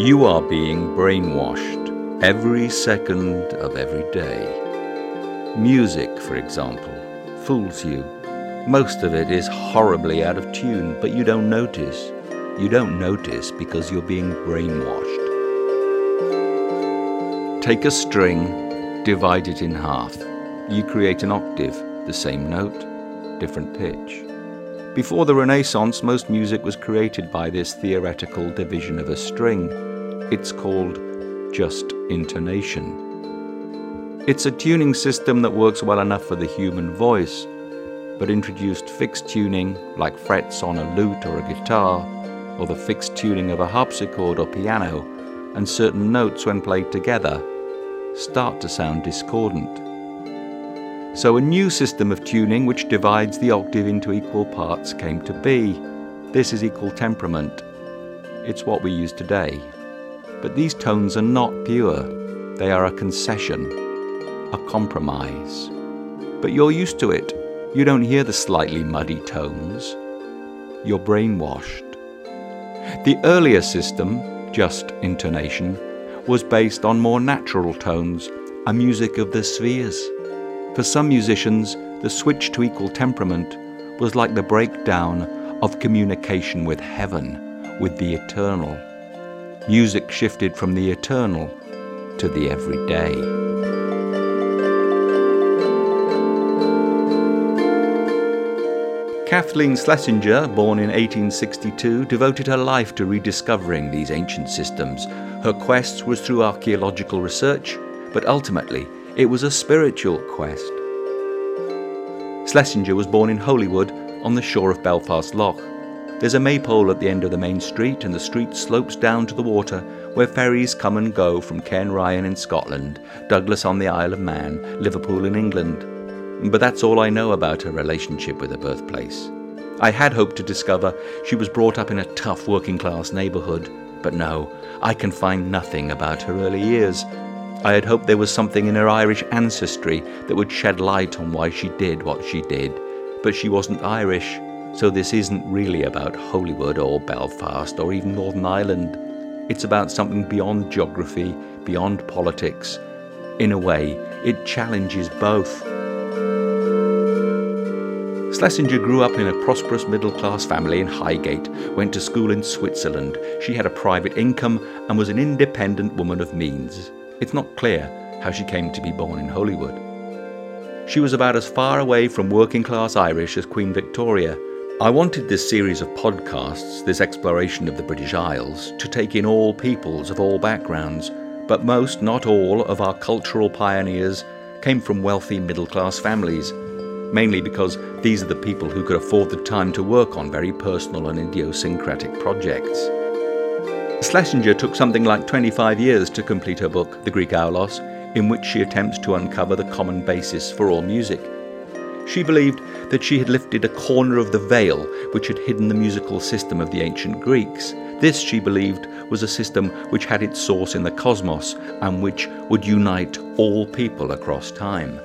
You are being brainwashed every second of every day. Music, for example, fools you. Most of it is horribly out of tune, but you don't notice. You don't notice because you're being brainwashed. Take a string, divide it in half. You create an octave, the same note, different pitch. Before the Renaissance, most music was created by this theoretical division of a string. It's called just intonation. It's a tuning system that works well enough for the human voice, but introduced fixed tuning, like frets on a lute or a guitar, or the fixed tuning of a harpsichord or piano, and certain notes, when played together, start to sound discordant. So a new system of tuning which divides the octave into equal parts came to be. This is equal temperament. It's what we use today. But these tones are not pure. They are a concession, a compromise. But you're used to it. You don't hear the slightly muddy tones. You're brainwashed. The earlier system, just intonation, was based on more natural tones, a music of the spheres. For some musicians, the switch to equal temperament was like the breakdown of communication with heaven, with the eternal. Music shifted from the eternal to the everyday. Kathleen Schlesinger, born in 1862, devoted her life to rediscovering these ancient systems. Her quest was through archaeological research, but ultimately it was a spiritual quest. Schlesinger was born in Holywood on the shore of Belfast Lough. There's a maypole at the end of the main street, and the street slopes down to the water where ferries come and go from Cairnryan in Scotland, Douglas on the Isle of Man, Liverpool in England but that's all I know about her relationship with her birthplace. I had hoped to discover she was brought up in a tough working class neighbourhood, but no, I can find nothing about her early years. I had hoped there was something in her Irish ancestry that would shed light on why she did what she did, but she wasn't Irish, so this isn't really about Holywood or Belfast or even Northern Ireland. It's about something beyond geography, beyond politics. In a way, it challenges both. Schlesinger grew up in a prosperous middle class family in Highgate, went to school in Switzerland. She had a private income and was an independent woman of means. It's not clear how she came to be born in Holywood. She was about as far away from working class Irish as Queen Victoria. I wanted this series of podcasts, this exploration of the British Isles, to take in all peoples of all backgrounds, but most, not all, of our cultural pioneers came from wealthy middle class families mainly because these are the people who could afford the time to work on very personal and idiosyncratic projects. Schlesinger took something like 25 years to complete her book, The Greek Aulos, in which she attempts to uncover the common basis for all music. She believed that she had lifted a corner of the veil which had hidden the musical system of the ancient Greeks. This, she believed, was a system which had its source in the cosmos and which would unite all people across time.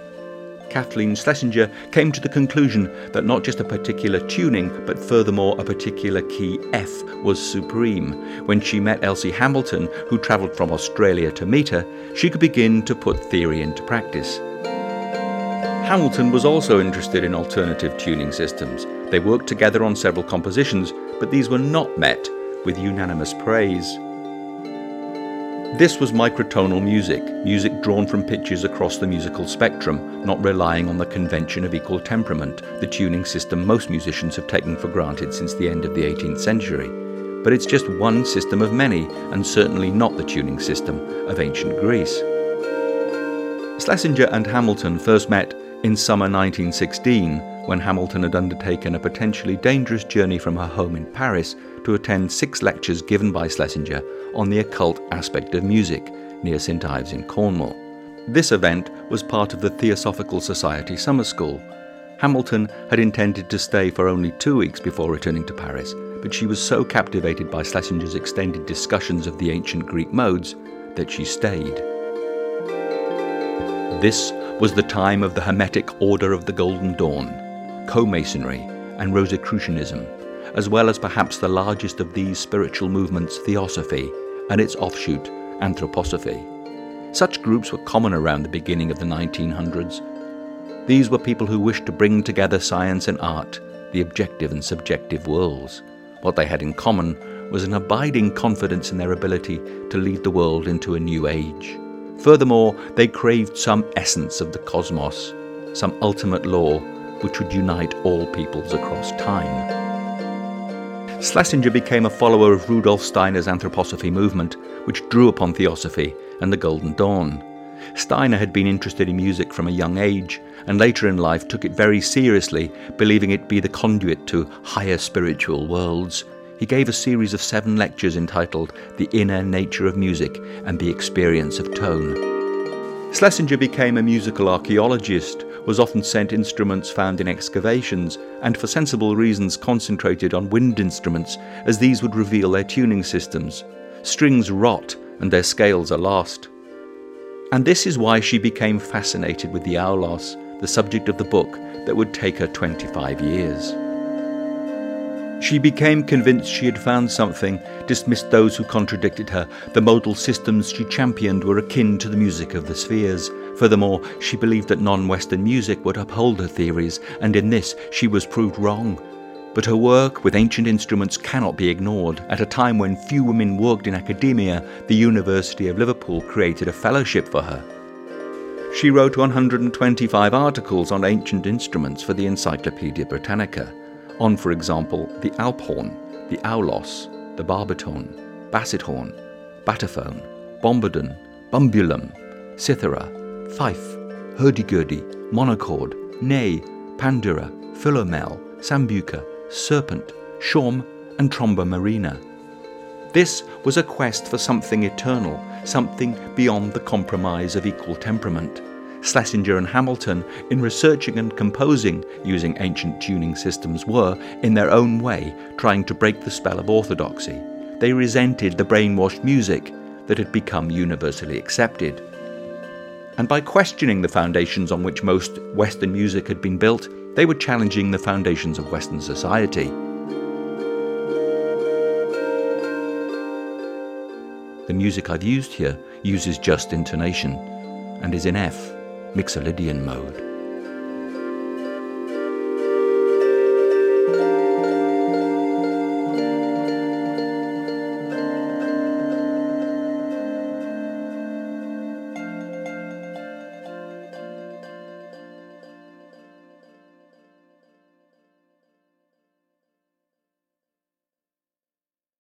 Kathleen Schlesinger came to the conclusion that not just a particular tuning, but furthermore a particular key F was supreme. When she met Elsie Hamilton, who travelled from Australia to meet her, she could begin to put theory into practice. Hamilton was also interested in alternative tuning systems. They worked together on several compositions, but these were not met with unanimous praise. This was microtonal music, music drawn from pitches across the musical spectrum, not relying on the convention of equal temperament, the tuning system most musicians have taken for granted since the end of the 18th century. But it's just one system of many, and certainly not the tuning system of ancient Greece. Schlesinger and Hamilton first met in summer 1916 when Hamilton had undertaken a potentially dangerous journey from her home in Paris to attend six lectures given by Schlesinger on the occult aspect of music near St Ives in Cornwall. This event was part of the Theosophical Society summer school. Hamilton had intended to stay for only two weeks before returning to Paris, but she was so captivated by Schlesinger's extended discussions of the ancient Greek modes that she stayed. This was the time of the Hermetic Order of the Golden Dawn, co-Masonry, and Rosicrucianism, as well as perhaps the largest of these spiritual movements, Theosophy, and its offshoot, anthroposophy. Such groups were common around the beginning of the 1900s. These were people who wished to bring together science and art, the objective and subjective worlds. What they had in common was an abiding confidence in their ability to lead the world into a new age. Furthermore, they craved some essence of the cosmos, some ultimate law which would unite all peoples across time. Schlesinger became a follower of Rudolf Steiner's anthroposophy movement, which drew upon theosophy and the Golden Dawn. Steiner had been interested in music from a young age, and later in life took it very seriously, believing it be the conduit to higher spiritual worlds. He gave a series of seven lectures entitled The Inner Nature of Music and the Experience of Tone. Schlesinger became a musical archaeologist, was often sent instruments found in excavations, and for sensible reasons concentrated on wind instruments, as these would reveal their tuning systems. Strings rot and their scales are lost. And this is why she became fascinated with the aulos, the subject of the book that would take her 25 years. She became convinced she had found something, dismissed those who contradicted her. The modal systems she championed were akin to the music of the spheres. Furthermore, she believed that non Western music would uphold her theories, and in this she was proved wrong. But her work with ancient instruments cannot be ignored. At a time when few women worked in academia, the University of Liverpool created a fellowship for her. She wrote 125 articles on ancient instruments for the Encyclopaedia Britannica, on, for example, the alphorn, the aulos, the barbiton, basset horn, batophone, bombardon, bumbulum, cithara, fife, hurdy-gurdy, monochord, ney, pandura, philomel, sambuca, serpent, shawm, and tromba marina. This was a quest for something eternal, something beyond the compromise of equal temperament. Schlesinger and Hamilton, in researching and composing using ancient tuning systems, were, in their own way, trying to break the spell of orthodoxy. They resented the brainwashed music that had become universally accepted. And by questioning the foundations on which most Western music had been built, they were challenging the foundations of Western society. The music I've used here uses just intonation and is in F, Mixolydian mode.